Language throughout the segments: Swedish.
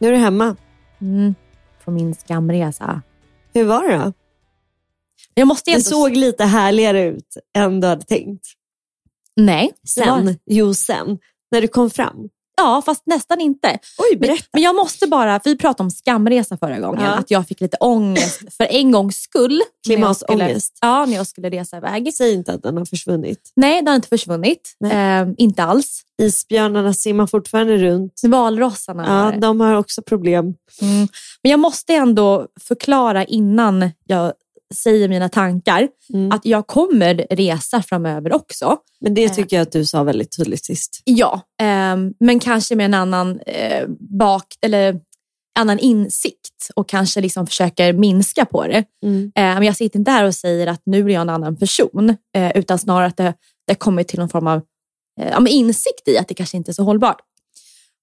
Nu är du hemma. Mm, från min skamresa. Hur var det då? Jag måste Det ändå... såg lite härligare ut än du hade tänkt. Nej. det var- Sen, jo sen, när du kom fram. Ja, fast nästan inte. Oj, Men, berätta. men jag måste bara, för vi pratade om skamresa förra gången, Ja. att jag fick lite ångest för en gångs skull. Klimatångest. Ja, när jag skulle resa iväg. Säg inte att den har försvunnit. Nej, den har inte försvunnit. Eh, inte alls. Isbjörnarna simmar fortfarande runt. Valrossarna Ja, det. de har också problem. Mm. Men jag måste ändå förklara innan jag säger mina tankar Mm. att jag kommer resa framöver också. Men det tycker jag att du sa väldigt tydligt sist. Ja, ehm, men kanske med en annan eh, bak eller annan insikt och kanske liksom försöker minska på det. Mm. Eh, men jag sitter inte här och säger att nu är jag en annan person, eh, utan snarare att det, det kommit till någon form av eh, insikt i att det kanske inte är så hållbart.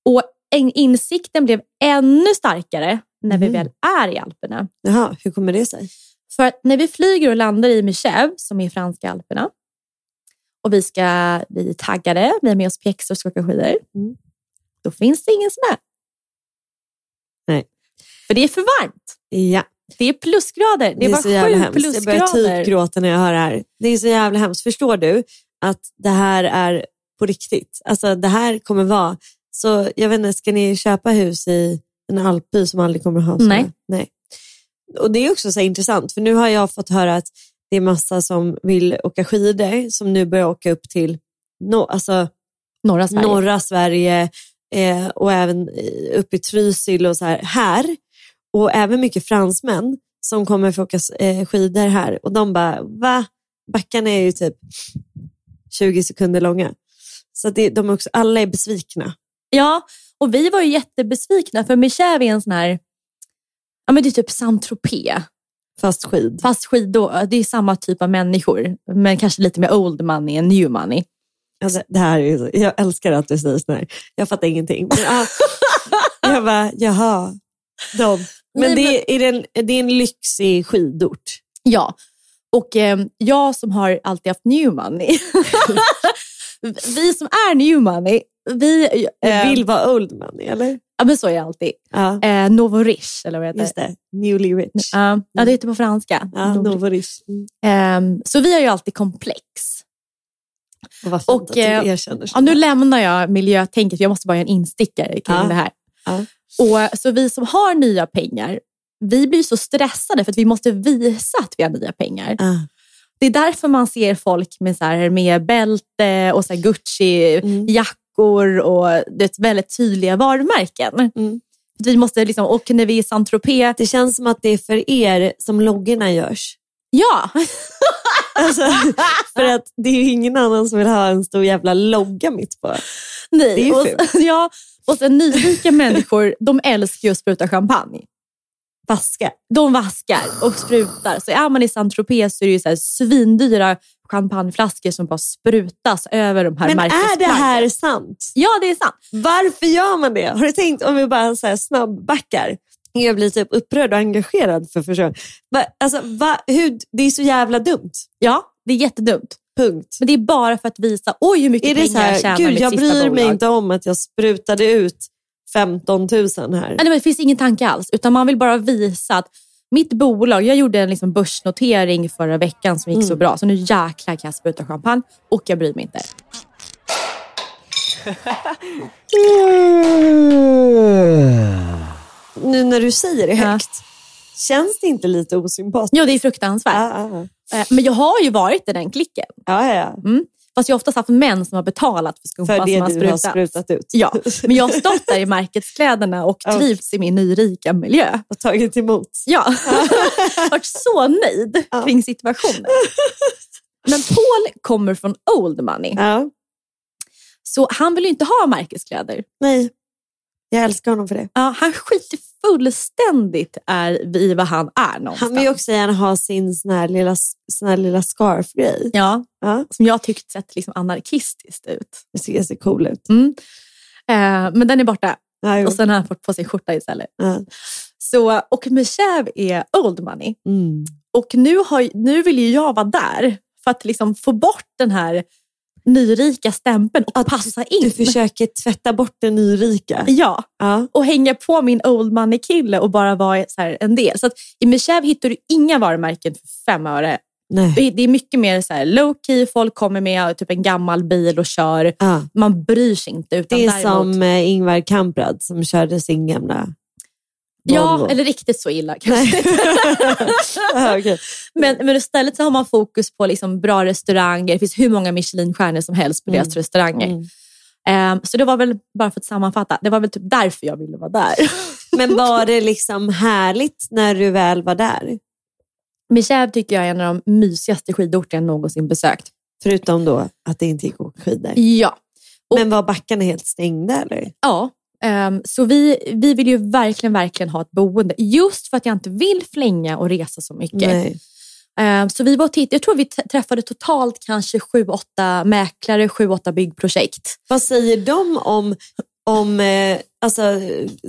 Och en, insikten blev ännu starkare när vi Mhm. väl är i Alperna. Jaha, hur kommer det sig? För att när vi flyger och landar i Michèvre, som är franska Alperna, och vi, ska, vi är taggade, vi har med oss pjäxor och ska åka skidor, Mm. då finns det ingen snö. Nej. För det är för varmt. Ja, Det är plusgrader. Det, det är var så jävla sju hemskt. Jag börjar plusgrader. typ gråta när jag hör det här. Det är så jävla hemskt. Förstår du att det här är på riktigt? Alltså det här kommer vara... Så jag vet inte, ska ni köpa hus i en alpby som aldrig kommer att ha snö? Nej. Nej. Och det är också så intressant, för nu har jag fått höra att det är massa som vill åka skidor som nu börjar åka upp till no, alltså, Norra Sverige. norra Sverige eh, och även upp i Trysil och så här. här. Och även mycket fransmän som kommer få åka eh, skidor här. Och de bara, va? Backarna är ju typ 20 sekunder långa. Så det, de är också, alla är besvikna. Ja, och vi var ju jättebesvikna för Michèvre är en sån här, ja men det är typ Saint-Tropez. Fast skid. Fast skidor, det är samma typ av människor, men kanske lite mer old money än new money. Alltså, det här är, jag älskar att du säger sådär. Jag fattar ingenting. Men, ah, jag bara, jaha. De. Men Nej, det är, är, det en, det är en lyxig skidort. Ja, och eh, jag som har alltid haft new money. vi som är new money, vi... Eh, vill vara old money, eller? Ja, men så är det alltid. Ja, Eh, novo riche, eller vad heter. just det. Newly rich. Ja, ja, det heter på franska. Ja, Novo- novo rich. Mm. Ehm, så vi har ju alltid komplex. Och vad fint Och, att du eh, erkänner Ja, nu lämnar jag miljötänket, jag måste bara göra en instickare kring Ja. det här. Ja. Och, så vi som har nya pengar, vi blir så stressade för att vi måste visa att vi har nya pengar. Ah. Det är därför man ser folk med, så här, med bälte och så här Mm. Klockor och det väldigt tydliga varumärken. Mm. Vi måste liksom, och när vi är i Saint-Tropez, Det känns som att det är för er som loggorna görs. ja, Alltså, för att det är ju ingen annan som vill ha en stor jävla logga mitt på. nej. Det är ju och, fult. ja, och sen nyrika människor, de älskar ju att spruta champagne. Vaska. De vaskar och sprutar. Så är man i Saint-Tropez så är det ju så här svindyra champagneflaskor som bara sprutas över de här Men är det här sant? Ja, det är sant. Varför gör man det? Har du tänkt om vi bara så här snabbbackar? Jag blir typ upprörd och engagerad för första alltså, va, hur, Det är så jävla dumt. Ja, det är jättedumt. Punkt. Men det är bara för att visa, oj hur mycket Är det pengar så här, jag tjänar gud mitt jag sista bryr mig bolag. inte om att jag sprutade ut 15 000 här. Nej, men det finns ingen tanke alls, utan man vill bara visa att mitt bolag, jag gjorde en liksom börsnotering förra veckan som gick så bra, så nu jäklar kan jag spruta champagne och jag bryr mig inte. Nu när du säger det Ja. högt, känns det inte lite osympatiskt? Ja, det är fruktansvärt. Ja, ja, Eh, Men jag har ju varit i den klicken. ja. ja, ja. Mm. Fast jag har oftast haft män som har betalat för skumpan För det som har du har sprutat. sprutat ut. Ja, men jag har stått där i märkeskläderna och trivts i min nyrika miljö. Och tagit emot. Ja, varit så nöjd Ja. kring situationen. Men Paul kommer från old money, Ja. så han vill ju inte ha märkeskläder. Nej, jag älskar honom för det. Ja, han skiter fullständigt är i vad han är någonstans. Han vill ju också gärna ha sin sån här lilla, sån här lilla scarf-grej. ja, Ja, som jag tyckt sett liksom anarkistiskt ut. det ser cool ut. Mm. Eh, men den är borta Ja, och sen har han fått på sig skjorta istället. ja. Så, och Michelle är old money. Mm. Och nu, har, nu vill ju jag vara där för att liksom få bort den här nyrika stämpeln och passa in. Du försöker tvätta bort det nyrika. Ja, Ja. och hänga på min old money-kille och bara vara en del. Så att i Michelle hittar du inga varumärken för fem öre. Nej. Det det är mycket mer så här low key, folk kommer med typ en gammal bil och kör. Ja. Man bryr sig inte. Utan Det är däremot, som eh, Ingvar Kamprad som körde sin gamla Ja, eller riktigt så illa kanske. Okej. Men, men istället så har man fokus på liksom bra restauranger. Det finns hur många Michelinstjärnor som helst på deras restauranger. Mm. Ehm, så det var väl, bara för att sammanfatta, det var väl typ därför jag ville vara där. Men var det liksom härligt när du väl var där? Michelle tycker jag är en av de mysigaste skidorter jag någonsin besökt. Förutom då att det inte gick att åka skidor. Ja. Och- Men var backarna helt stängda eller? ja. Ehm, så vi, vi vill ju verkligen, verkligen ha ett boende. Just för att jag inte vill flänga och resa så mycket. Ehm, så vi var tittade, jag tror vi träffade totalt kanske sju, åtta mäklare, sju, åtta byggprojekt. Vad säger de om, om eh, alltså,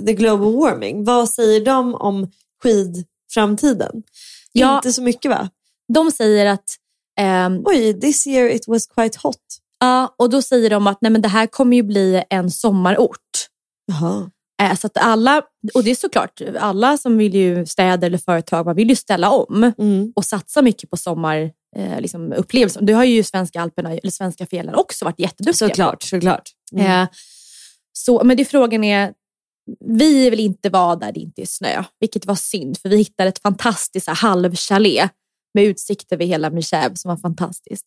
the global warming? Vad säger de om skidframtiden? Ja. Inte så mycket va? De säger att ehm, Oj, this year it was quite hot. Ja, och då säger de att nej, men det här kommer ju bli en sommarort. Jaha. Eh, Så att alla, och det är såklart, alla som vill ju städer eller företag man vill ju ställa om Mm. och satsa mycket på sommarupplevelser. Eh, liksom, upplevelser. det har ju svenska alperna, eller svenska fjällen också varit jätteduktiga. Såklart, såklart. Mm. Eh, så, men det frågan är, vi vill inte vara där det inte är snö, vilket var synd för vi hittade ett fantastiskt halvchalet med utsikt över hela Michèvre som var fantastiskt.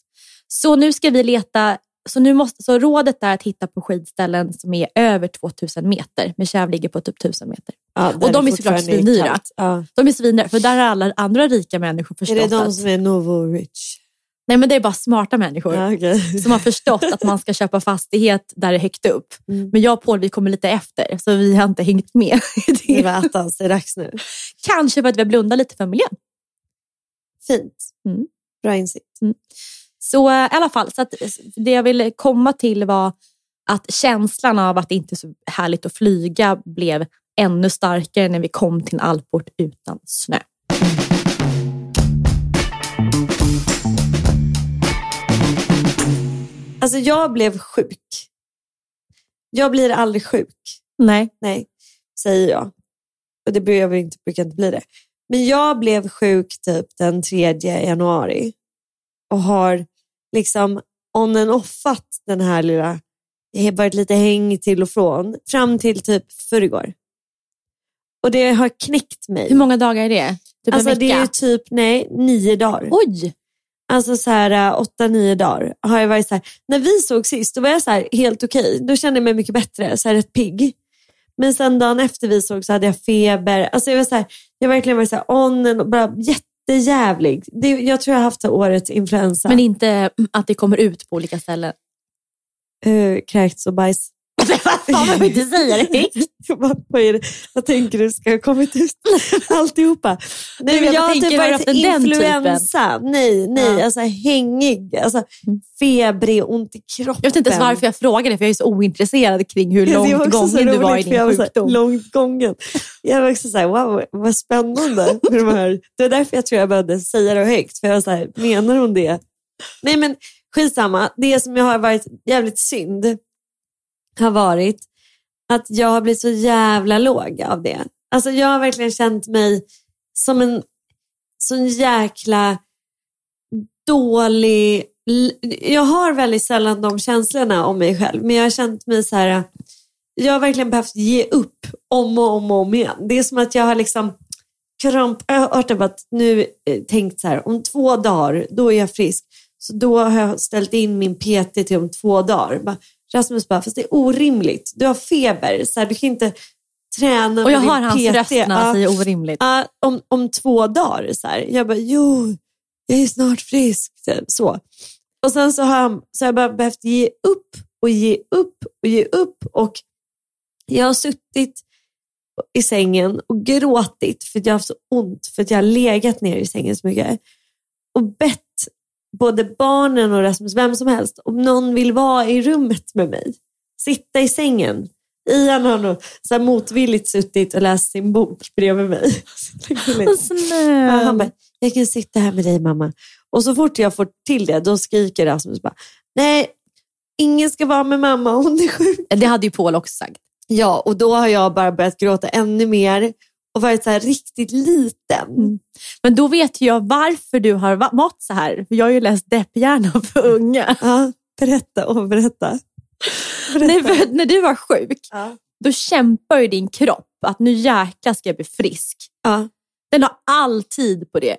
Så nu ska vi leta, så, nu måste, så rådet är att hitta på skidställen som är över 2000 meter. Michèvre ligger på typ 1000 meter. Ja, och de är såklart svindyra. Ja. De är svindyra, för där har alla andra rika människor Är förstått det de som är Novo Rich? nej, men det är bara smarta människor. Ja, okej. som har förstått att man ska köpa fastighet där det är högt upp. Mm. Men jag och Paul vi kommer lite efter, så vi har inte hängt med. i Det var attans, det är dags nu. Kanske för att vi har blundat lite för miljön. Fint. Mm. Bra insikt. Så eh, i alla fall, så att det jag ville komma till var att känslan av att det inte är så härligt att flyga blev ännu starkare när vi kom till en alport utan snö. Alltså jag blev sjuk. Jag blir aldrig sjuk. Nej. Nej, säger jag. Och det brukar inte, brukar inte bli det. Men jag blev sjuk typ den 3 januari och har liksom on and offat den här lilla, det har varit lite häng till och från, fram till typ förrgår. Och det har knäckt mig. Hur många dagar är det? Typ alltså det är ju typ, nej, nio dagar. Oj! alltså så här åtta, nio dagar har jag varit så här, när vi såg sist då var jag så här, helt okej. Då kände jag mig mycket bättre, så här rätt pigg. Men sen dagen efter vi såg så hade jag feber. Alltså jag var så här, jag verkligen varit så här on och bara jättejävlig. Det, jag tror jag har haft årets influensa. Men inte att det kommer ut på olika ställen. uh, kräkts och bajs. Fan, jag vill inte säga det Vad är det? Jag tänker du ska ha kommit ut alltihopa. Nej, men jag jag tänker, typ varit influensa. Nej, nej. Ja. Alltså hängig, alltså, febrig, ont i kroppen. Jag vet inte ens varför jag frågade, för jag är så ointresserad kring hur Det långt gången du var i för jag din var så här, sjukdom. Långt gången. Jag var också så här, wow, vad spännande. Med de här. Det var därför jag tror jag behövde säga det högt. För jag var så här, menar hon det? Nej men skitsamma. Det som jag har varit jävligt synd har varit att jag har blivit så jävla låg av det. Alltså jag har verkligen känt mig som en sån jäkla dålig... Jag har väldigt sällan de känslorna om mig själv, men jag har känt mig så här... Jag har verkligen behövt ge upp om och om och om igen. Det är som att jag har liksom kramp, jag har nu eh, tänkt så här, om två dagar, då är jag frisk. Så då har jag ställt in min PT till om två dagar. Bara, Rasmus bara, fast det är orimligt. Du har feber, så här, du kan inte träna Och jag med har hans PT. röst när han säger orimligt. Ja, om, om två dagar. Så här. Jag bara, jo, jag är snart frisk. Typ, Så. Och sen så har, han, så har jag bara behövt ge upp och ge upp och ge upp. Och jag har suttit i sängen och gråtit för att jag har haft så ont, för att jag har legat ner i sängen så mycket. Och bett både barnen och Rasmus, vem som helst, om någon vill vara i rummet med mig. Sitta i sängen. Ian har nog så motvilligt suttit och läst sin bok bredvid mig. Så gulligt. Ja, han bara, jag kan sitta här med dig mamma. Och så fort jag får till det, då skriker Rasmus bara, nej, ingen ska vara med mamma, hon är sjuk. Det hade ju Paul också sagt. Ja, och då har jag bara börjat gråta ännu mer och varit så här riktigt liten. Mm. Men då vet jag varför du har mått så här. För jag har ju läst Depphjärnan för unga. Ja, berätta och berätta. berätta. Nej, för när du var sjuk, Ja. då kämpar ju din kropp att nu jäklar ska jag bli frisk. Ja. Den har all tid på det.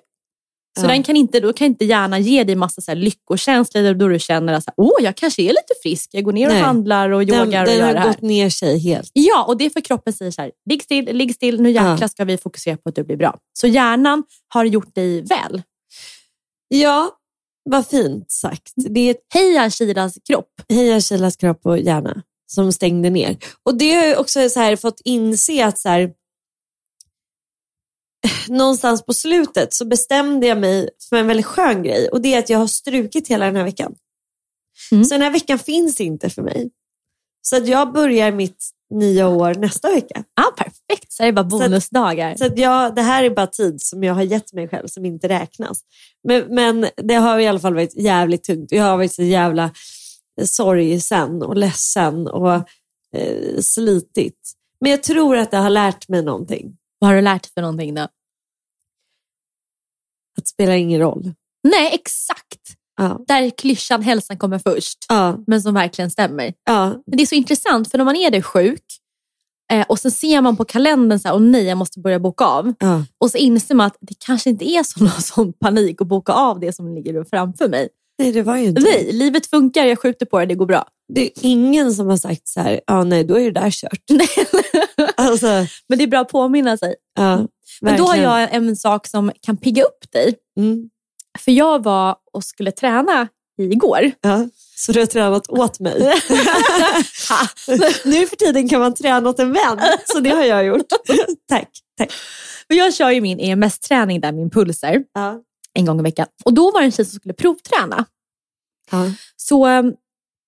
Så Ja. den kan inte, då kan inte hjärnan ge dig massa så här lyckokänslor då du känner att Åh, jag kanske är lite frisk. Jag går ner och Nej. handlar och Den, yogar och den gör det har här. gått ner sig helt. Ja, och det är för kroppen säger så här, ligg still, ligg still, nu jäklar Ja. ska vi fokusera på att du blir bra. Så hjärnan har gjort dig väl. Ja, vad fint sagt. Det är ett Heja Kiras kropp. Heja Kilas kropp och hjärna som stängde ner. Och det har jag också så här fått inse att så här, någonstans på slutet så bestämde jag mig för en väldigt skön grej och det är att jag har strukit hela den här veckan. Mm. Så den här veckan finns inte för mig. Så att jag börjar mitt nya år nästa vecka. Ja, perfekt, så är det bara Så att- bonusdagar. Så att jag, det här är bara tid som jag har gett mig själv som inte räknas. Men, men det har i alla fall varit jävligt tungt. Jag har varit så jävla sorgsen och ledsen och eh, slitit. Men jag tror att det har lärt mig någonting. Vad har du lärt dig för någonting då? Att det spelar ingen roll. Nej, exakt. Ja, Där klyschan hälsan kommer först, ja, men som verkligen stämmer. ja, Men det är så intressant, för när man är där sjuk eh, och så ser man på kalendern så här, åh nej, jag måste börja boka av. Och så inser man att det kanske inte är så någon sån panik att boka av det som ligger framför mig. Nej, det var ju inte Nej, livet funkar, jag skjuter på det, det går bra. Det är ingen som har sagt så här, ja nej, då är det där kört. alltså, Men det är bra att påminna sig. ja, Men då har jag en sak som kan pigga upp dig. Mm, För jag var och skulle träna igår. ja. Så du har tränat åt mig? Nu för tiden kan man träna åt en vän, så det har jag gjort. tack. tack. För jag kör ju min EMS-träning där, min pulser, Ja. En gång i veckan. Och då var det en tjej som skulle provträna. Ja. Så, ehm,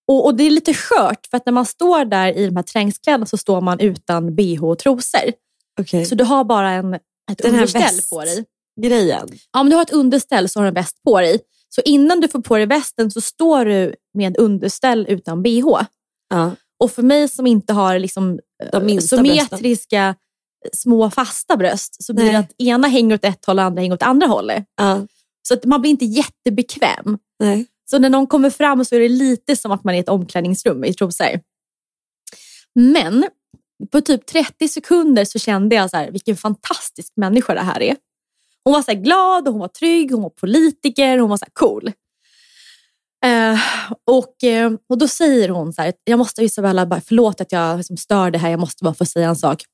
och, och det är lite skört, för att när man står där i de här träningskläderna så står man utan bh och trosor. Okej. Så du har bara en, ett Den underställ på dig. Grejen. Ja, om du har ett underställ så har du en väst på dig. Så innan du får på dig västen så står du med underställ utan bh. Ja. Och för mig som inte har liksom, De eh, minsta symmetriska små fasta bröst så blir Nej. det att ena hänger åt ett håll och andra hänger åt andra hållet. Ja. Så att man blir inte jättebekväm. Nej. Så när någon kommer fram så är det lite som att man är i ett omklädningsrum i trosor. Men på typ 30 sekunder så kände jag så här, vilken fantastisk människa det här är. Hon var så glad, och hon var trygg, hon var politiker, hon var så cool. Eh, och, eh, och då säger hon så här, jag måste Isabella, bara, förlåt att jag liksom stör det här, jag måste bara få säga en sak.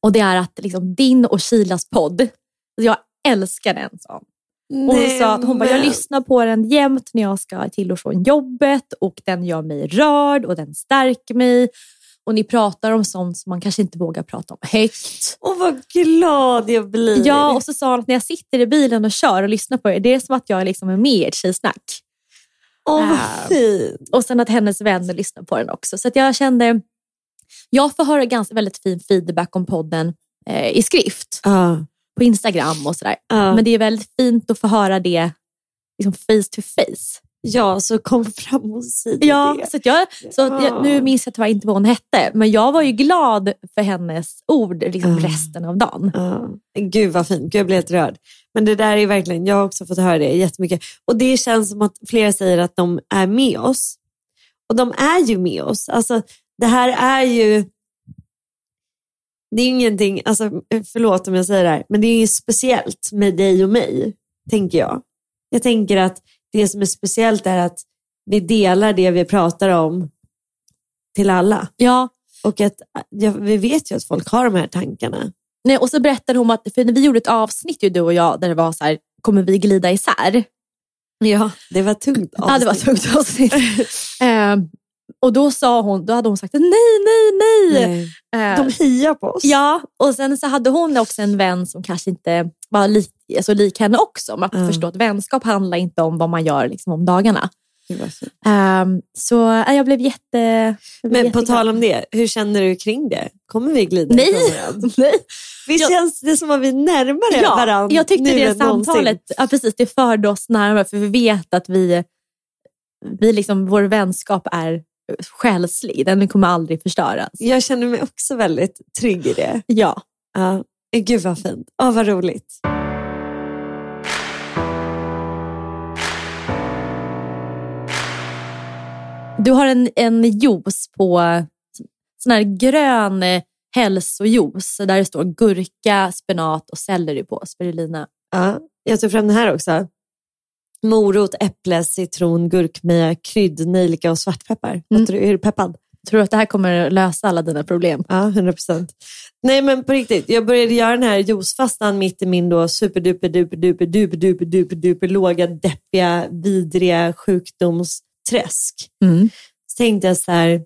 Och det är att liksom, din och Kilas podd, jag älskar den. Så. Och hon sa att hon bara, jag lyssnar på den jämt när jag ska till och från jobbet och den gör mig rörd och den stärker mig. Och ni pratar om sånt som man kanske inte vågar prata om högt. Åh vad glad jag blir. Ja, och så sa hon att när jag sitter i bilen och kör och lyssnar på er, det är som att jag liksom är med i ett tjejsnack. Åh vad Äh, fint. Och sen att hennes vänner lyssnar på den också. Så jag kände, jag får höra ganska väldigt fin feedback om podden eh, i skrift Ja, på Instagram och sådär. ja. Men det är väldigt fint att få höra det liksom face to face. ja, så kom fram och säg Ja, det. så att jag, så jag, nu minns jag tyvärr inte vad hon hette, men jag var ju glad för hennes ord liksom Ja. resten av dagen. Ja. Gud vad fint, Gud, jag blir helt rörd. Men det där är verkligen, jag har också fått höra det jättemycket. Och det känns som att flera säger att de är med oss. Och de är ju med oss. Alltså, det här är ju, det är ingenting, alltså, förlåt om jag säger det här, men det är ju speciellt med dig och mig, tänker jag. Jag tänker att det som är speciellt är att vi delar det vi pratar om till alla. Ja, Och att ja, vi vet ju att folk har de här tankarna. Nej, och så berättade hon att, för när vi gjorde ett avsnitt ju, du och jag, där det var så här, kommer vi glida isär? Ja, det var tungt. Ja, det var tungt avsnitt. eh, och då sa hon, då hade hon sagt nej, nej, nej. Nej. Eh, De hejar på oss. Ja, och sen så hade hon också en vän som kanske inte var lik, alltså lik henne också. Man Ja. förstå att vänskap handlar inte om vad man gör liksom, om dagarna. Fint. Ehm, så äh, jag blev jätte... jag blev Men på tal om det, hur känner du kring det? Kommer vi glida Nej. Nej. Visst Jag- känns det som att vi är närmare Ja, varandra jag tyckte nu det samtalet ja, precis, det förde oss närmare för vi vet att vi, vi liksom, vår vänskap är själslig. Den kommer aldrig förstöras. Jag känner mig också väldigt trygg i det. Ja. Ja. Gud vad fint. Åh, vad roligt. Du har en, en juice på sån här grön eh, hälsojuice där det står gurka, spenat och selleri på. Spirulina. Ja. Jag tog fram den här också. Morot, äpple, citron, gurkmeja, krydd, nejlika och svartpeppar. Du, är du peppad? Tror du att det här kommer lösa alla dina problem? Ja, 100 procent. Nej men på riktigt, jag började göra den här juicefastan mitt i min då superduper duper duper duper duper duper duper låga, deppiga, vidriga sjukdomsträsk. Mm. Så tänkte jag så här,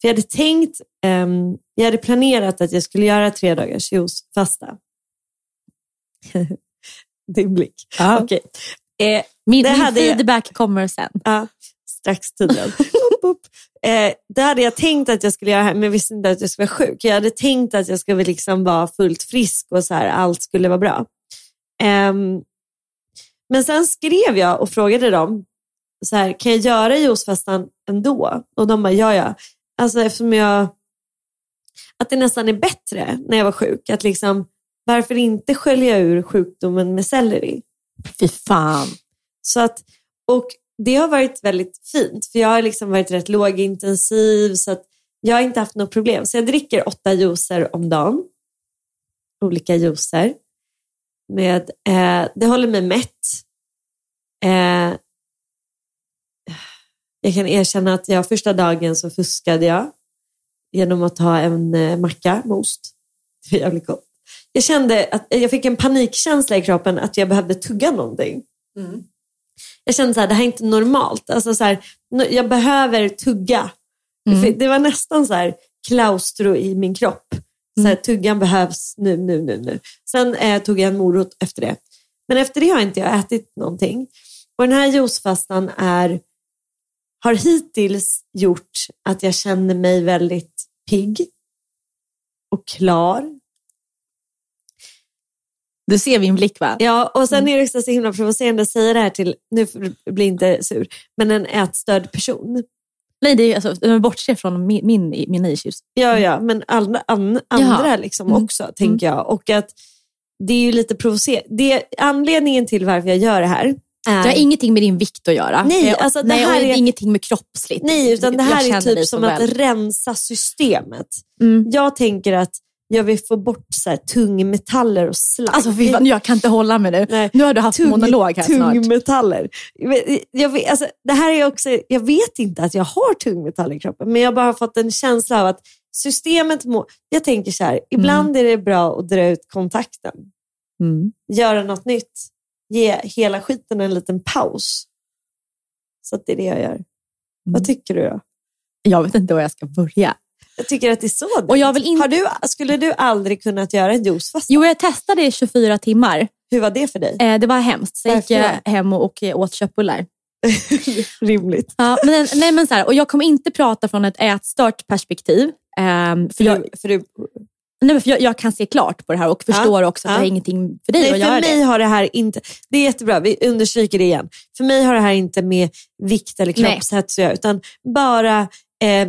för jag hade tänkt, ehm, jag hade planerat att jag skulle göra tre dagars juicefasta. Din blick. Ja. Okej. Eh, Min, Det min hade jag- feedback kommer sen. Ja, strax tydligen. Eh, det hade jag tänkt att jag skulle göra här, men jag visste inte att jag skulle vara sjuk. Jag hade tänkt att jag skulle liksom vara fullt frisk och så här, allt skulle vara bra. Ehm, men sen skrev jag och frågade dem, så här, kan jag göra juicefastan ändå? Och de bara, ja ja. Alltså eftersom jag, att det nästan är bättre när jag var sjuk. Att liksom, varför inte skölja ur sjukdomen med selleri? Fy fan. Så att, och det har varit väldigt fint, för jag har liksom varit rätt lågintensiv, så att jag har inte haft något problem. Så jag dricker åtta juicer om dagen. Olika juicer. Med, eh, det håller mig mätt. Eh, jag kan erkänna att jag första dagen så fuskade jag genom att ta en eh, macka med ost. Det var jävligt gott. Jag kände att jag fick en panikkänsla i kroppen att jag behövde tugga någonting. Jag kände att det här är inte normalt. Alltså så här, jag behöver tugga. För Det var nästan så här klaustro i min kropp. Så här, Tuggan behövs nu, nu, nu. nu. Sen eh, tog jag en morot efter det. Men efter det har inte jag ätit någonting. Och den här juicefastan är, har hittills gjort att jag känner mig väldigt pigg och klar. Du ser min blick va? Ja, och sen är det också så himla provocerande att säga det här till, nu får du bli inte sur, men en ätstörd person. Nej, det är, alltså, bortse från min, min, mina issues. Ja, ja, men alla, an, andra Jaha. liksom Mm. också, tänker jag. Och att det är ju lite provocerande. Anledningen till varför jag gör det här Det har är... ingenting med din vikt att göra. Nej, alltså, det nej, här är- ingenting med kroppsligt. Nej, utan det här är typ så som att rensa systemet. Mm. Jag tänker att jag vill få bort så här, tungmetaller och slagg. Alltså fy fan, jag kan inte hålla mig nu. Nej. Nu har du haft monolog här snart. Tungmetaller. Jag vet, alltså, det här är också, jag vet inte att jag har tungmetaller i kroppen, men jag har bara fått en känsla av att systemet må, Jag tänker så här, ibland är det bra att dra ut kontakten. Mm. Göra något nytt. Ge hela skiten en liten paus. Så att det är det jag gör. Vad tycker du då? Jag vet inte var jag ska börja. Jag tycker att det är så Och jag vill inte- Har du, Skulle du aldrig kunnat göra en juicefasta? Jo, jag testade i 24 timmar. Hur var det för dig? Eh, det var hemskt. Jag gick jag hem och, och eh, åt köttbullar. Rimligt. Ja, men, nej, men så här, och jag kommer inte prata från ett ätstört perspektiv. ehm, för jag, För du, nej, för jag, jag kan se klart på det här och förstår också att ja. det har ingenting för dig Nej, att göra för mig det. har det här inte... Det är jättebra, vi understryker det igen. För mig har det här inte med vikt eller kroppshets att göra, utan bara... Eh,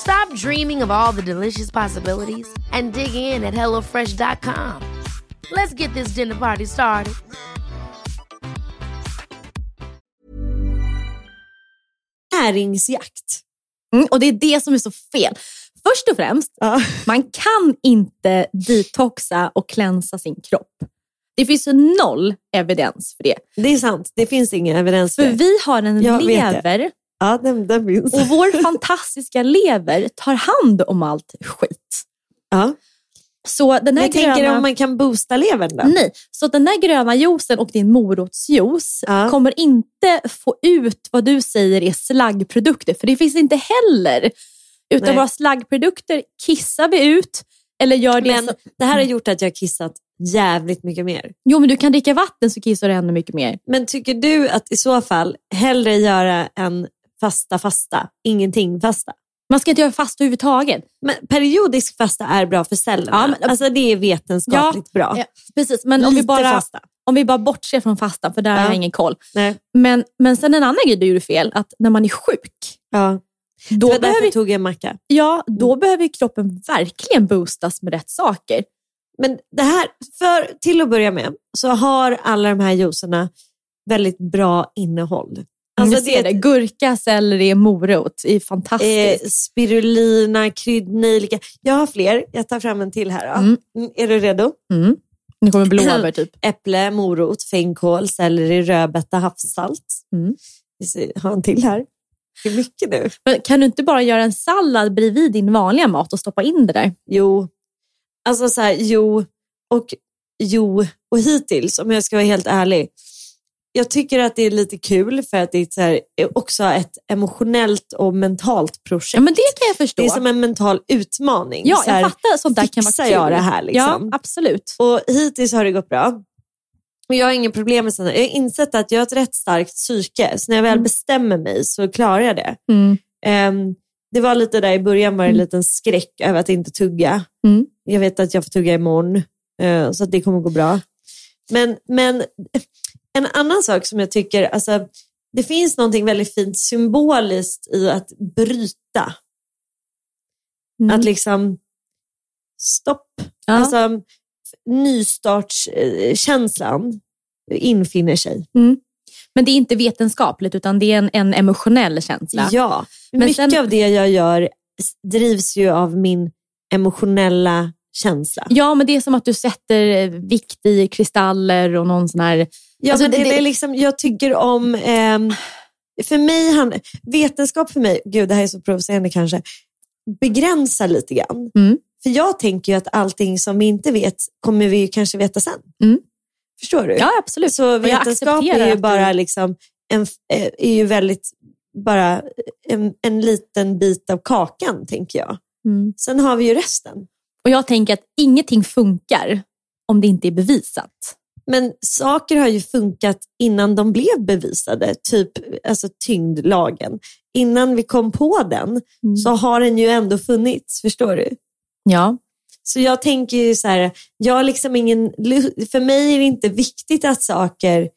Stop dreaming of all the delicious possibilities and dig in at HelloFresh.com. Let's get this dinner party started. näringsjakt. Mm, och det är det som är så fel. Först och främst, Ja. man kan inte detoxa och klänsa sin kropp. Det finns noll evidens för det. Det är sant, det finns ingen evidens för För vi har en Jag lever Ja, den, den finns. och vår fantastiska lever tar hand om allt skit. Ja. Så den här jag tänker gröna... om man kan boosta levern då? Nej, så den där gröna juicen och din morotsjuice Ja. kommer inte få ut vad du säger är slaggprodukter, för det finns inte heller. Utan Nej. våra slaggprodukter kissar vi ut eller gör det Men som... det här har gjort att jag har kissat jävligt mycket mer. Jo, men du kan dricka vatten så kissar du ännu mycket mer. Men tycker du att i så fall hellre göra en fasta fasta, ingenting fasta? Man ska inte göra fast överhuvudtaget. Men periodisk fasta är bra för cellerna. Ja, men- alltså det är vetenskapligt bra. Ja, precis, men om vi, bara, fasta. om vi bara bortser från fasta, för där har Ja. jag ingen koll. Nej. Men, men sen en annan grej du gjorde fel, att när man är sjuk, Ja. Det då var därför behöver, jag tog en macka. ja, då behöver kroppen verkligen boostas med rätt saker. Men det här, för till att börja med så har alla de här juicerna väldigt bra innehåll. Alltså Alltså det är det. Gurka, selleri, morot. Det är fantastiskt. Eh, spirulina, kryddnejlika. Jag har fler. Jag tar fram en till här. Mm. Mm, Är du redo? Mm. Nu kommer blåbär typ. Äpple, morot, fänkål, selleri, rödbeta, havssalt. Mm. Ser- har en till här. Det är mycket nu. Men kan du inte bara göra en sallad bredvid din vanliga mat och stoppa in det där? Jo, alltså så här, jo och jo och hittills om jag ska vara helt ärlig. Jag tycker att det är lite kul för att det är så här, är också ett emotionellt och mentalt projekt. Ja, men det kan jag förstå. det är som en mental utmaning. ja, Så här, jag fattar. Sånt där kan vara fixar kul. jag det här? Liksom? Ja, absolut. Och hittills har det gått bra. Och jag har inga problem med sådana. Jag har insett att jag har ett rätt starkt psyke, så när jag väl Mm. bestämmer mig så klarar jag det. Mm. Ehm, det var lite där i början var det en Mm. liten skräck över att inte tugga. Mm. Jag vet att jag får tugga imorgon, eh, så att det kommer gå bra. Men, men en annan sak som jag tycker, alltså, det finns någonting väldigt fint symboliskt i att bryta. Mm. Att liksom, stopp. ja. Alltså, nystartskänslan infinner sig. Men Men det är inte vetenskapligt utan det är en, en emotionell känsla. Ja, Men mycket sen- av det jag gör drivs ju av min emotionella känsla. Ja, men det är som att du sätter eh, vikt i kristaller och någon sån här... Ja, Alltså, det, det- är liksom, jag tycker om... ehm, för mig, hand, vetenskap för mig, gud det här är så provocerande kanske, begränsar lite grann. Mm. För jag tänker ju att allting som vi inte vet kommer vi ju kanske veta sen. Mm. Förstår du? Ja, absolut. Så vetenskap är ju bara du- liksom en, eh, är ju väldigt bara en, en liten bit av kakan, tänker jag. Mm. Sen har vi ju resten. Och jag tänker att ingenting funkar om det inte är bevisat. Men saker har ju funkat innan de blev bevisade, typ alltså tyngdlagen. Innan vi kom på den Mm. så har den ju ändå funnits, förstår du? Ja. Så jag tänker ju så här, jag liksom ingen, för mig är det inte viktigt att saker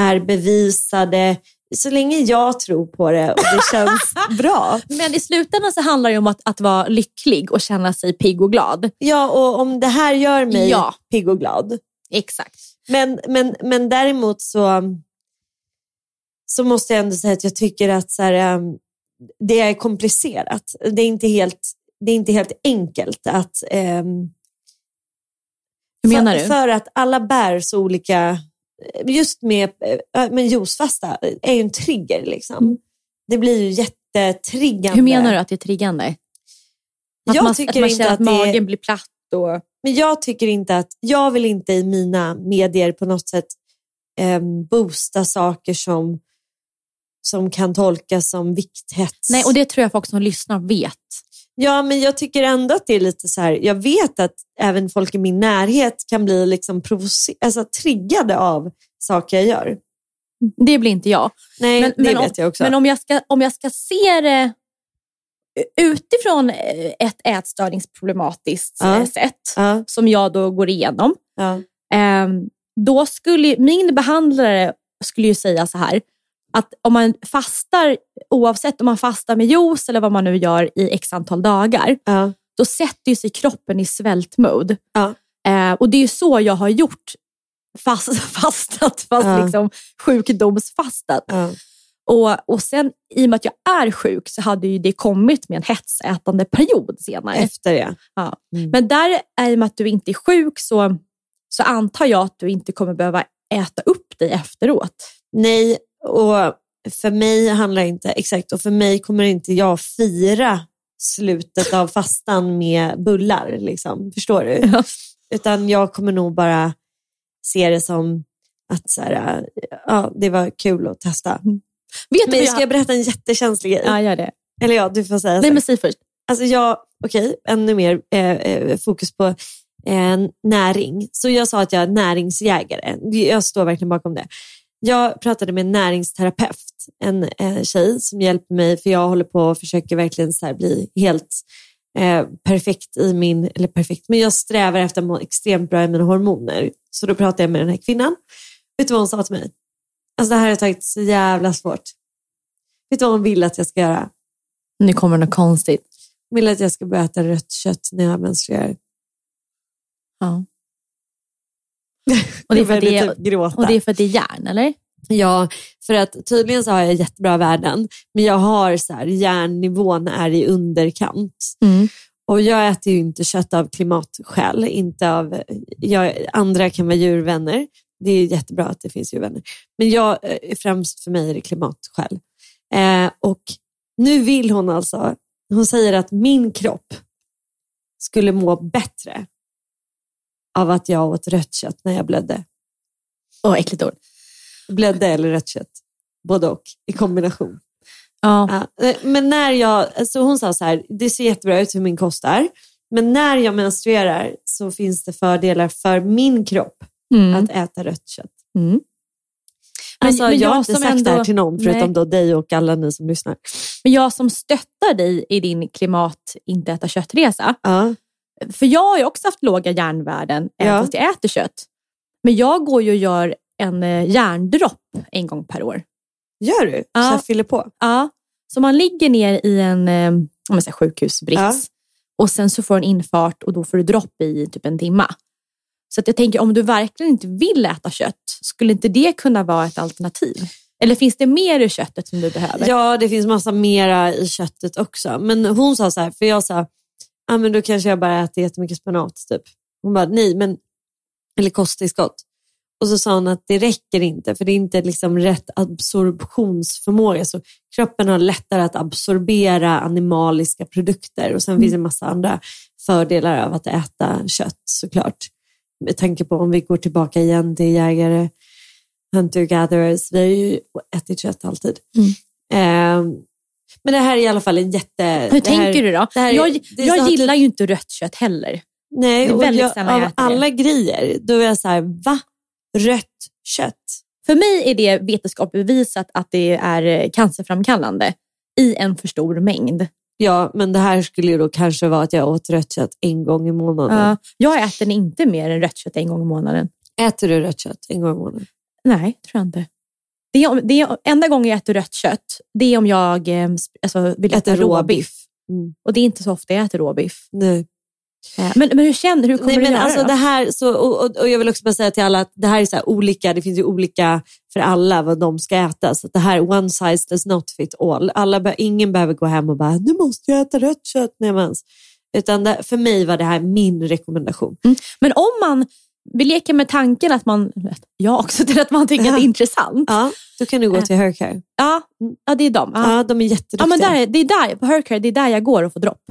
är bevisade så länge jag tror på det och det känns bra. Men i slutändan så handlar det om att, att vara lycklig och känna sig pigg och glad. Ja, och om det här gör mig Ja. pigg och glad. Exakt. Men, men, men däremot så, så måste jag ändå säga att jag tycker att så här, um, det är komplicerat. Det är inte helt, det är inte helt enkelt att... Um, Hur menar för, du? För att alla bär så olika... Just med, äh, med juicefasta är ju en trigger. Liksom. Mm. Det blir ju jättetriggande. Hur menar du att det är triggande? Att Jag man, tycker att man inte känner att att, det är- magen blir platt. Och... Men jag tycker inte att, jag vill inte i mina medier på något sätt eh, boosta saker som, som kan tolkas som vikthets. Nej, och det tror jag folk som lyssnar vet. Ja, men jag tycker ändå att det är lite så här, jag vet att även folk i min närhet kan bli liksom alltså, triggade av saker jag gör. Det blir inte jag. Nej, Men, det men, vet om, jag också. men om jag, ska, om jag ska se det utifrån eh, ett ätstörningsproblematiskt Ja. eh, sätt, ja, som jag då går igenom, ja, Ehm, då skulle min behandlare skulle ju säga så här, att om man fastar, oavsett om man fastar med juice eller vad man nu gör i x antal dagar, då sätter sig kroppen i svältmode. Eh, och det är så jag har gjort fast, fastat, fast Ja. liksom sjukdomsfastat. ja. Och, och sen i och med att jag är sjuk så hade ju det kommit med en hetsätande period senare. Efter det. Ja. Mm. Men där, är i och med att du inte är sjuk, så, så antar jag att du inte kommer behöva äta upp dig efteråt. Nej, och för mig handlar inte, exakt, och för mig kommer inte jag fira slutet av fastan med bullar. Liksom. Förstår du? Ja. Utan jag kommer nog bara se det som att så här, ja, det var kul att testa. Vet du Men vad ska jag berätta en jättekänslig grej? Ja, gör det. Eller ja, du får säga Nej, så. men säg först. Alltså jag, okej, ännu mer eh, eh, fokus på eh, näring. Så jag sa att jag är näringsjägare. Jag står verkligen bakom det. Jag pratade med en näringsterapeut, en eh, tjej som hjälper mig för jag håller på och försöker verkligen så bli helt eh, perfekt i min, eller perfekt, men jag strävar efter att må extremt bra i mina hormoner. Så då pratade jag med den här kvinnan. Vet du vad hon sa till mig? Alltså det här har jag tagit så jävla svårt. Vet du vad hon vill att jag ska göra? Nu kommer något konstigt. Hon vill att jag ska börja äta rött kött när jag menstruerar. Ja. Och det, är för att det, är, typ gråta. och det är för att det är järn, eller? Ja, för att tydligen så har jag jättebra värden, men jag har så här, järnnivån är i underkant. Mm. Och jag äter ju inte kött av klimatskäl, inte av, jag, andra kan vara djurvänner. Det är jättebra att det finns djurvänner. Men jag, eh, främst för mig är det klimatskäl. Eh, och nu vill hon alltså, hon säger att min kropp skulle må bättre av att jag åt rött kött när jag blödde. Åh, äckligt ord. Blödde eller rött kött. Både och, i kombination. Ja. Ja, eh, men när jag, alltså hon sa så här, det ser jättebra ut hur min kost är, men när jag menstruerar så finns det fördelar för min kropp Mm. att äta rött kött. Mm. Men- Alltså, men jag har jag inte som sagt det här ändå- till någon, förutom Nej. då dig och alla ni som lyssnar. Men jag som stöttar dig i din klimat inte äta köttresa, Ja, för jag har ju också haft låga järnvärden även Ja. fast jag äter kött. Men jag går ju och gör en eh, järndropp en gång per år. gör du? Ja. Så jag fyller på? Ja. Så man ligger ner i en eh, om man säger, sjukhusbrits Ja. och sen så får du en infart och då får du dropp i typ en timma. Så jag tänker om du verkligen inte vill äta kött, skulle inte det kunna vara ett alternativ? Eller finns det mer i köttet som du behöver? Ja, det finns massa mera i köttet också. Men hon sa så här, för jag sa, ah, men då kanske jag bara äter jättemycket spenat. Typ. Hon bara, nej, men, eller kosttillskott. Och så sa hon att det räcker inte, för det är inte liksom rätt absorptionsförmåga. Så kroppen har lättare att absorbera animaliska produkter. Och sen finns det en massa andra fördelar av att äta kött såklart. Med tanke på om vi går tillbaka igen till jägare, hunter-gatherers. Vi har ju ätit kött alltid. Eh, men det här är i alla fall en jätte... Hur tänker här, du då? här är- jag jag gillar ju inte rött kött heller. Nej, det är väldigt jag, sällan jag av äter det. alla grejer, då är jag så här, va? Rött kött? För mig är det vetenskapligt bevisat att det är eh, cancerframkallande i en för stor mängd. Ja, men det här skulle ju då kanske vara att jag åt rött kött en gång i månaden. Ja, jag äter inte mer än rött kött en gång i månaden. Äter du rött kött en gång i månaden? Nej, tror jag inte. Det är, det är, enda gången jag äter rött kött, det är om jag eh, alltså, vill äta Äter råbiff. råbiff. Mm. Och det är inte så ofta jag äter råbiff. Nej. Eh, Men, men hur känner hur kommer Nej, du men göra alltså då? det här, så, och, och, och jag vill också bara säga till alla att det här är så olika, det finns ju olika för alla vad de ska äta. Så det här, one size does not fit all. Alla, be- ingen behöver gå hem och bara, nu måste jag äta rött kött när jag mens. Utan det, för mig var det här min rekommendation. Men om man, vi leker med tanken att man, jag också, till att man tycker att det är intressant. Ja, då kan du gå till Haircare. Ja, ja det är de. Ja. Ja, de är jätteduktiga. Ja, men där, det är där, på Hercare, det är där jag går och får dropp.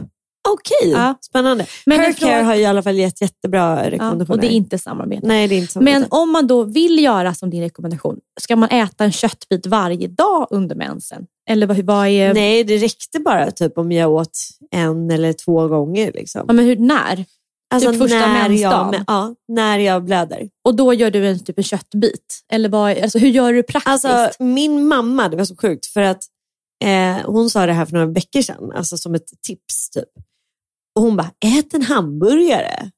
Okej, Ja. spännande. Men en Haircare fråga- har i alla fall gett jättebra Ja, rekommendationer. och det är inte samarbete. Nej, det är inte Men om man då vill göra som din rekommendation, ska man äta en köttbit varje dag under mensen? Eller vad, vad är... Nej, det räckte bara typ om jag åt en eller två gånger. Liksom. Ja, men hur, när? Alltså typ första när jag, ja, när jag blöder. Och då gör du en typ en köttbit? Eller vad, alltså, hur gör du praktiskt? Alltså, min mamma, det var så sjukt för att eh, hon sa det här för några veckor sedan, alltså som ett tips. typ. Och hon bara, ät en hamburgare.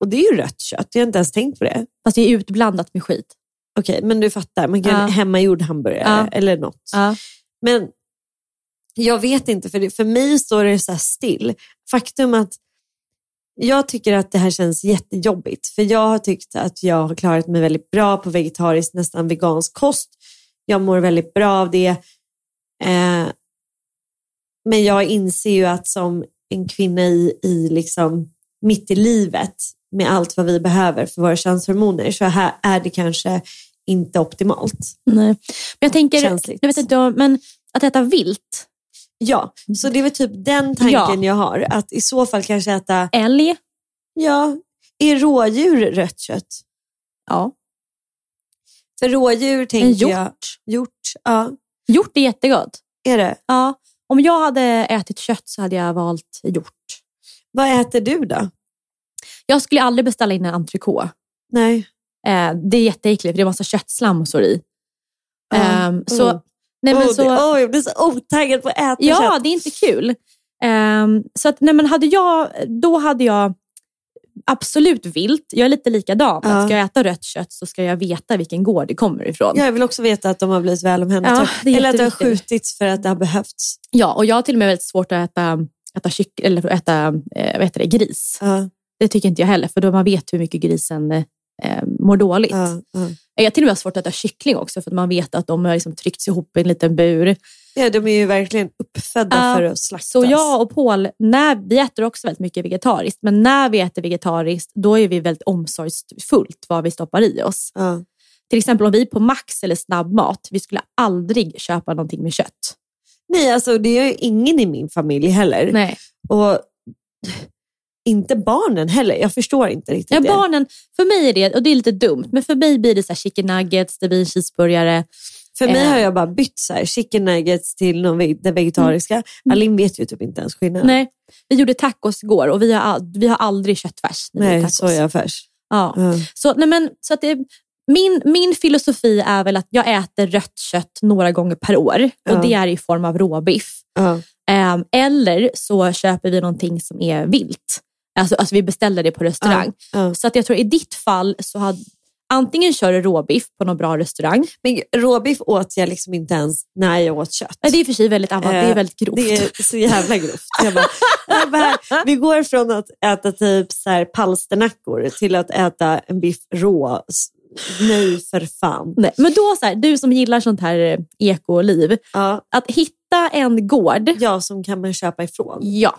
Och det är ju rött kött, jag har inte ens tänkt på det. Fast det är utblandat med skit. Okej, men du fattar, man kan Ja. hemmagjord hamburgare Ja. eller något. Ja. Men jag vet inte, för, det, för mig står det så still. Faktum att jag tycker att det här känns jättejobbigt. För jag har tyckt att jag har klarat mig väldigt bra på vegetarisk, nästan vegansk kost. Jag mår väldigt bra av det. Eh, men jag inser ju att som en kvinna i, i liksom, mitt i livet, med allt vad vi behöver för våra könshormoner, så här är det kanske inte optimalt. Nej. Men jag tänker, Känsligt. jag vet inte, men att äta vilt, Ja, så det är väl typ den tanken Ja. jag har. Att i så fall kanske äta, älg, ja, är rådjur rött kött? ja. För rådjur en tänker hjort. jag, hjort, ja, Hjort är jättegott. är det. Ja. Om jag hade ätit kött så hade jag valt hjort. Vad äter du då? Jag skulle aldrig beställa in en entrecote. Nej. Eh, det är jätteäckligt för det är massa köttslamsor i. Ja. Ehm, så, Mm. nej, men Åh, så, det, åh, jag blir så otaggad på att äta ja, kött. det är inte kul. Ehm, så att, nej, men hade jag, då hade jag absolut vilt. Jag är lite likadan. Ja. Ska jag äta rött kött så ska jag veta vilken gård det kommer ifrån. Jag vill också veta att de har blivit väl omhändertagna. Ja, Eller att det har skjutits för att det har behövts. Ja, och jag har till och med väldigt svårt att äta, äta, kyck, eller äta eh, vad heter det, gris. Ja, Det tycker inte jag heller, för då man vet hur mycket grisen eh, mår dåligt. ja, ja. Jag har till och med svårt att äta kyckling också, för att man vet att de har liksom tryckts ihop i en liten bur. Ja, de är ju verkligen uppfödda Ja, för att slaktas. Så jag och Paul, när, vi äter också väldigt mycket vegetariskt, men när vi äter vegetariskt, då är vi väldigt omsorgsfullt vad vi stoppar i oss. Ja. Till exempel om vi är på Max eller snabbmat, vi skulle aldrig köpa någonting med kött. Nej, alltså det är ju ingen i min familj heller. Nej. Och inte barnen heller. Jag förstår inte riktigt Ja, det. barnen, för mig är det, och det är lite dumt, men för mig blir det så här chicken nuggets, det blir en cheeseburgare. För mig Eh. har jag bara bytt så här, chicken nuggets till någon det vegetariska. Alin vet ju typ inte ens skillnaden. Nej, vi gjorde tacos igår och vi har, vi har aldrig köttfärs Nej sojafärs. Ja. Ja. Så, nej men, så att det, min, min filosofi är väl att jag äter rött kött några gånger per år och Ja. det är i form av råbiff. Ehm, eller så köper vi någonting som är vilt. Alltså, alltså vi beställer det på restaurang. Så att jag tror i ditt fall så hade antingen kör du råbiff på någon bra restaurang. Men råbiff åt jag liksom inte ens när jag åt kött. Nej, Det är i för sig väldigt, avan- det är Eh, väldigt grovt. Det är så jävla grovt. Jag bara, jag bara, vi går från att äta typ så här palsternackor till att äta en biff rå nej för fan. Nej. Men då, så här, du som gillar sånt här eh, ekoliv, Ja, att hitta en gård. jag som kan man köpa ifrån. Ja.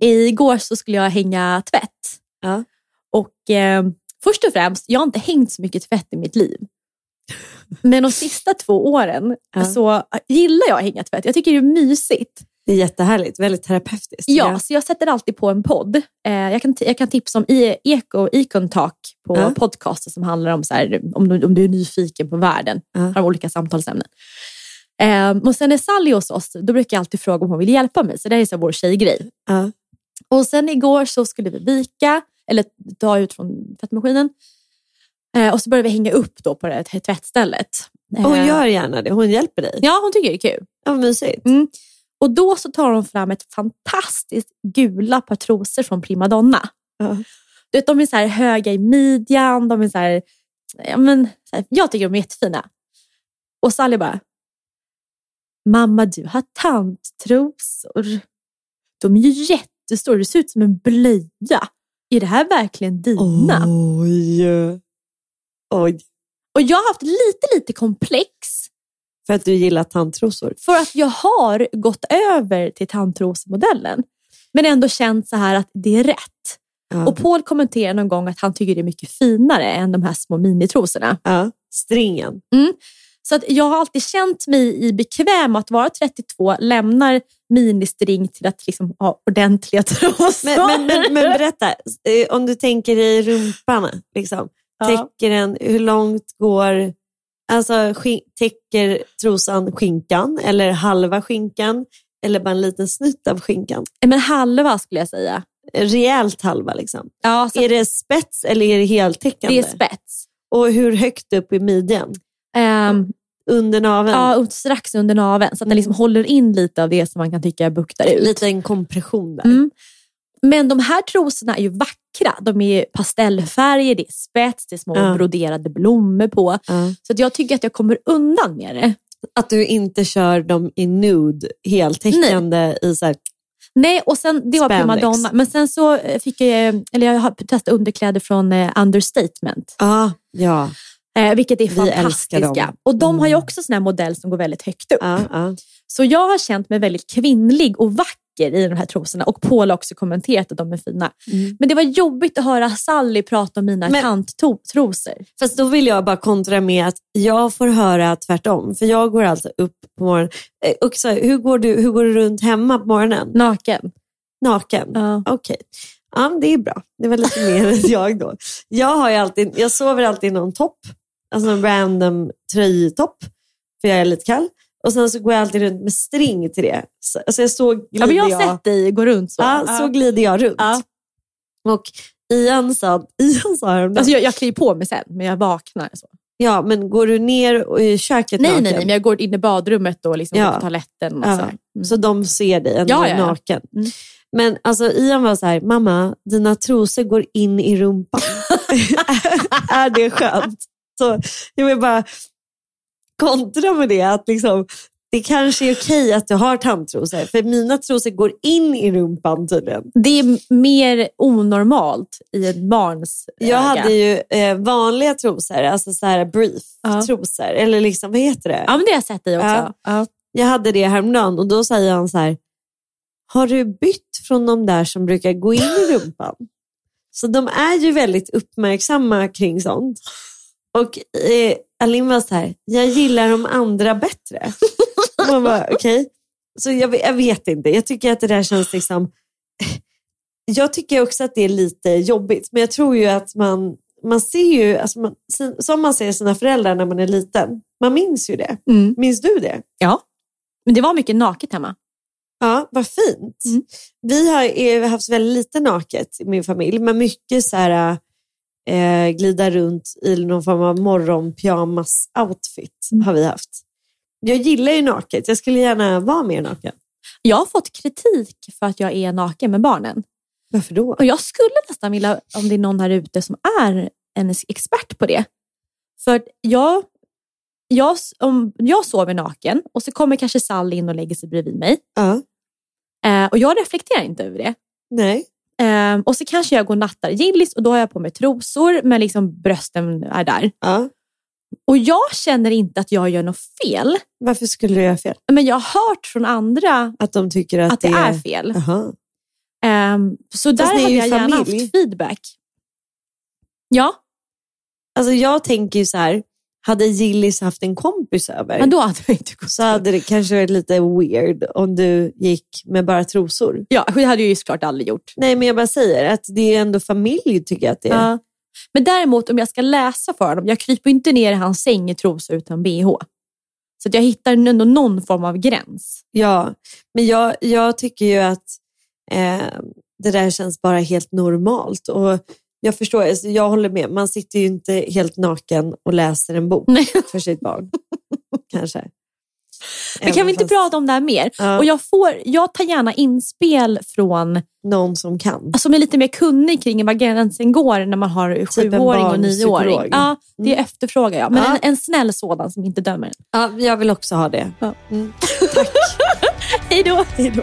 Igår så skulle jag hänga tvätt. Ja. Och eh, först och främst, jag har inte hängt så mycket tvätt i mitt liv. Men de sista två åren Ja. så gillar jag att hänga tvätt. Jag tycker det är mysigt. Det är jättehärligt, väldigt terapeutiskt. Ja, så jag sätter alltid på en podd. Eh, jag, kan, jag kan tipsa om Eko Econ Talk på Ja. podcaster som handlar om, så här, om, du, om du är nyfiken på världen. Ja. Har de olika samtalsämnen. Eh, och sen är Sally hos oss, då brukar jag alltid fråga om hon vill hjälpa mig. Så det är så här vår tjejgrej. Ja. Och sen igår så skulle vi vika, eller ta ut från tvättmaskinen. Eh, och så började vi hänga upp då på det här tvättstället. Och hon Eh, gör gärna det, hon hjälper dig. Ja, hon tycker det är kul. Ja, vad mysigt. Mm. Och då så tar hon fram ett fantastiskt gula par trosor från Primadonna. Ja. Du vet, de är så här höga i midjan, de är så här, ja, men, så här, jag tycker de är jättefina. Och Sally bara, mamma du har tanttrosor. De är ju jättestora, det ser ut som en blöja. Är det här verkligen dina? Oj. Oj. Och jag har haft lite, lite komplex För att du gillar tandtrosor. för att jag har gått över till tandtrosmodellen. Men ändå känt så här att det är rätt. Ja. Och Paul kommenterar någon gång att han tycker det är mycket finare än de här små minitrosorna. ja. Stringen. Så att jag har alltid känt mig i bekväm att vara 32, lämnar ministring till att liksom ha ordentliga trosor. Men, men, men, men berätta, eh, om du tänker i rumpan, liksom, Ja. täcker den, hur långt går, alltså täcker trosan skinkan eller halva skinkan eller bara en liten snutt av skinkan? men halva skulle jag säga. Rejält halva liksom. Ja, så Är det spets eller är det heltäckande? det är spets. Och hur högt upp i midjan? Ehm, Under naveln? ja, strax under naveln så att den liksom håller in lite av det som man kan tycka buktar ut. Lite en kompression där. Mm. Men de här trosorna är ju vackra. De är pastellfärger, det är spets, det är små Ja. broderade blommor på. Ja. Så att jag tycker att jag kommer undan med det. Att du inte kör dem i nude, heltäckande i så här, Nej, och sen, det var primadonna. Men sen så fick jag, eller jag har testat underkläder från eh, Understatement. ah, ja, Eh, vilket är Vi fantastiska. Och de har ju också sån här modell som går väldigt högt upp. ja, ja. Så jag har känt mig väldigt kvinnlig och vacker i de här trosorna. Och Paul har också kommenterat att de är fina. Mm. Men det var jobbigt att höra Sally prata om mina Men- tanttrosor. Fast då vill jag bara kontra med att jag får höra tvärtom. För jag går alltså upp på morgonen. Eh, Och så, här, hur, går du, hur går du runt hemma på morgonen? Naken. Naken? Ja. Okej. Ja, det är bra. Det var lite mer än jag då. Jag, har alltid, jag sover alltid i någon topp. Alltså en random tröjtopp. För jag är lite kall. Och sen så går jag alltid runt med string till det. Så, alltså jag så glider Ja, men jag har jag. sett dig gå runt så. Ja, så glider jag runt. Ja. Och Ian sa, Ian sa häromdagen, Alltså jag, jag kliver på mig sen, men jag vaknar. Så. ja men går du ner och i köket Nej, naken? nej, nej, men jag går in i badrummet och liksom Ja. på toaletten. Och Ja. så. Mm. Så de ser dig ändå Ja, ja, ja. naken. Mm. Men alltså Ian var så här, mamma, dina trosor går in i rumpan. är det skönt? Så jag vill bara kontra med det, att liksom, det kanske är okej att du har tandtrosor, för mina trosor går in i rumpan tydligen. Det är mer onormalt i ett barns Jag öga. hade ju eh, vanliga trosor, alltså så här brief Ja. eller liksom, vad heter det? Ja, men det har jag sett dig också. Ja. Ja. Jag hade det häromdagen och då säger han så här, har du bytt från de där som brukar gå in i rumpan? Så de är ju väldigt uppmärksamma kring sånt. Och eh, Alin var så här, jag gillar de andra bättre. Man bara, okej. Så jag, vet- jag vet inte, jag tycker att det där känns liksom... Jag tycker också att det är lite jobbigt, men jag tror ju att man, man ser ju, alltså man, som man ser sina föräldrar när man är liten, man minns ju det. Mm. Minns du det? ja. Men det var mycket naket hemma. Ja, vad fint. Mm. Vi har eh, haft väldigt lite naket i min familj, men mycket så här, eh, glida runt i någon form av morgonpyjamas-outfit Mm. har vi haft. Jag gillar ju naket, jag skulle gärna vara mer naken. Jag har fått kritik för att jag är naken med barnen. Varför då? Och jag skulle nästan vilja, om det är någon här ute som är en expert på det. För jag, jag, om jag sover naken och så kommer kanske Sally in och lägger sig bredvid mig. Ja. Eh, och jag reflekterar inte över det. Nej. Ehm, och så kanske jag går och nattar Gillis och då har jag på mig trosor men liksom brösten är där. Ja. Och jag känner inte att jag gör något fel. Varför skulle du göra fel? Men jag har hört från andra Att de tycker att, att det är fel. Jaha. Ehm, så där ni är hade jag gärna familj. haft feedback. Ja, Alltså jag tänker ju så här, hade Gillis haft en kompis över men då hade jag inte gått så hade det kanske varit lite weird om du gick med bara trosor. Ja, det hade jag ju såklart aldrig gjort. Nej men jag bara säger att det är ändå familj tycker jag att det är. Ja. Men däremot om jag ska läsa för honom, jag kryper inte ner i hans säng i trosor utan bh. Så att jag hittar ändå någon form av gräns. Ja, men jag, jag tycker ju att eh, det där känns bara helt normalt. Och jag förstår, alltså, jag håller med. Man sitter ju inte helt naken och läser en bok Nej. för sitt barn. Kanske. Men kan vi inte prata om det här mer? Ja. Och jag, får, jag tar gärna inspel från Någon som kan. alltså, som är lite mer kunnig kring var gränsen går när man har en sjuåring och nioåring. Ja, det Mm. efterfrågar jag. Men Ja. en, en snäll sådan som inte dömer. Ja, jag vill också ha det. Ja. Mm. Då! Hej då.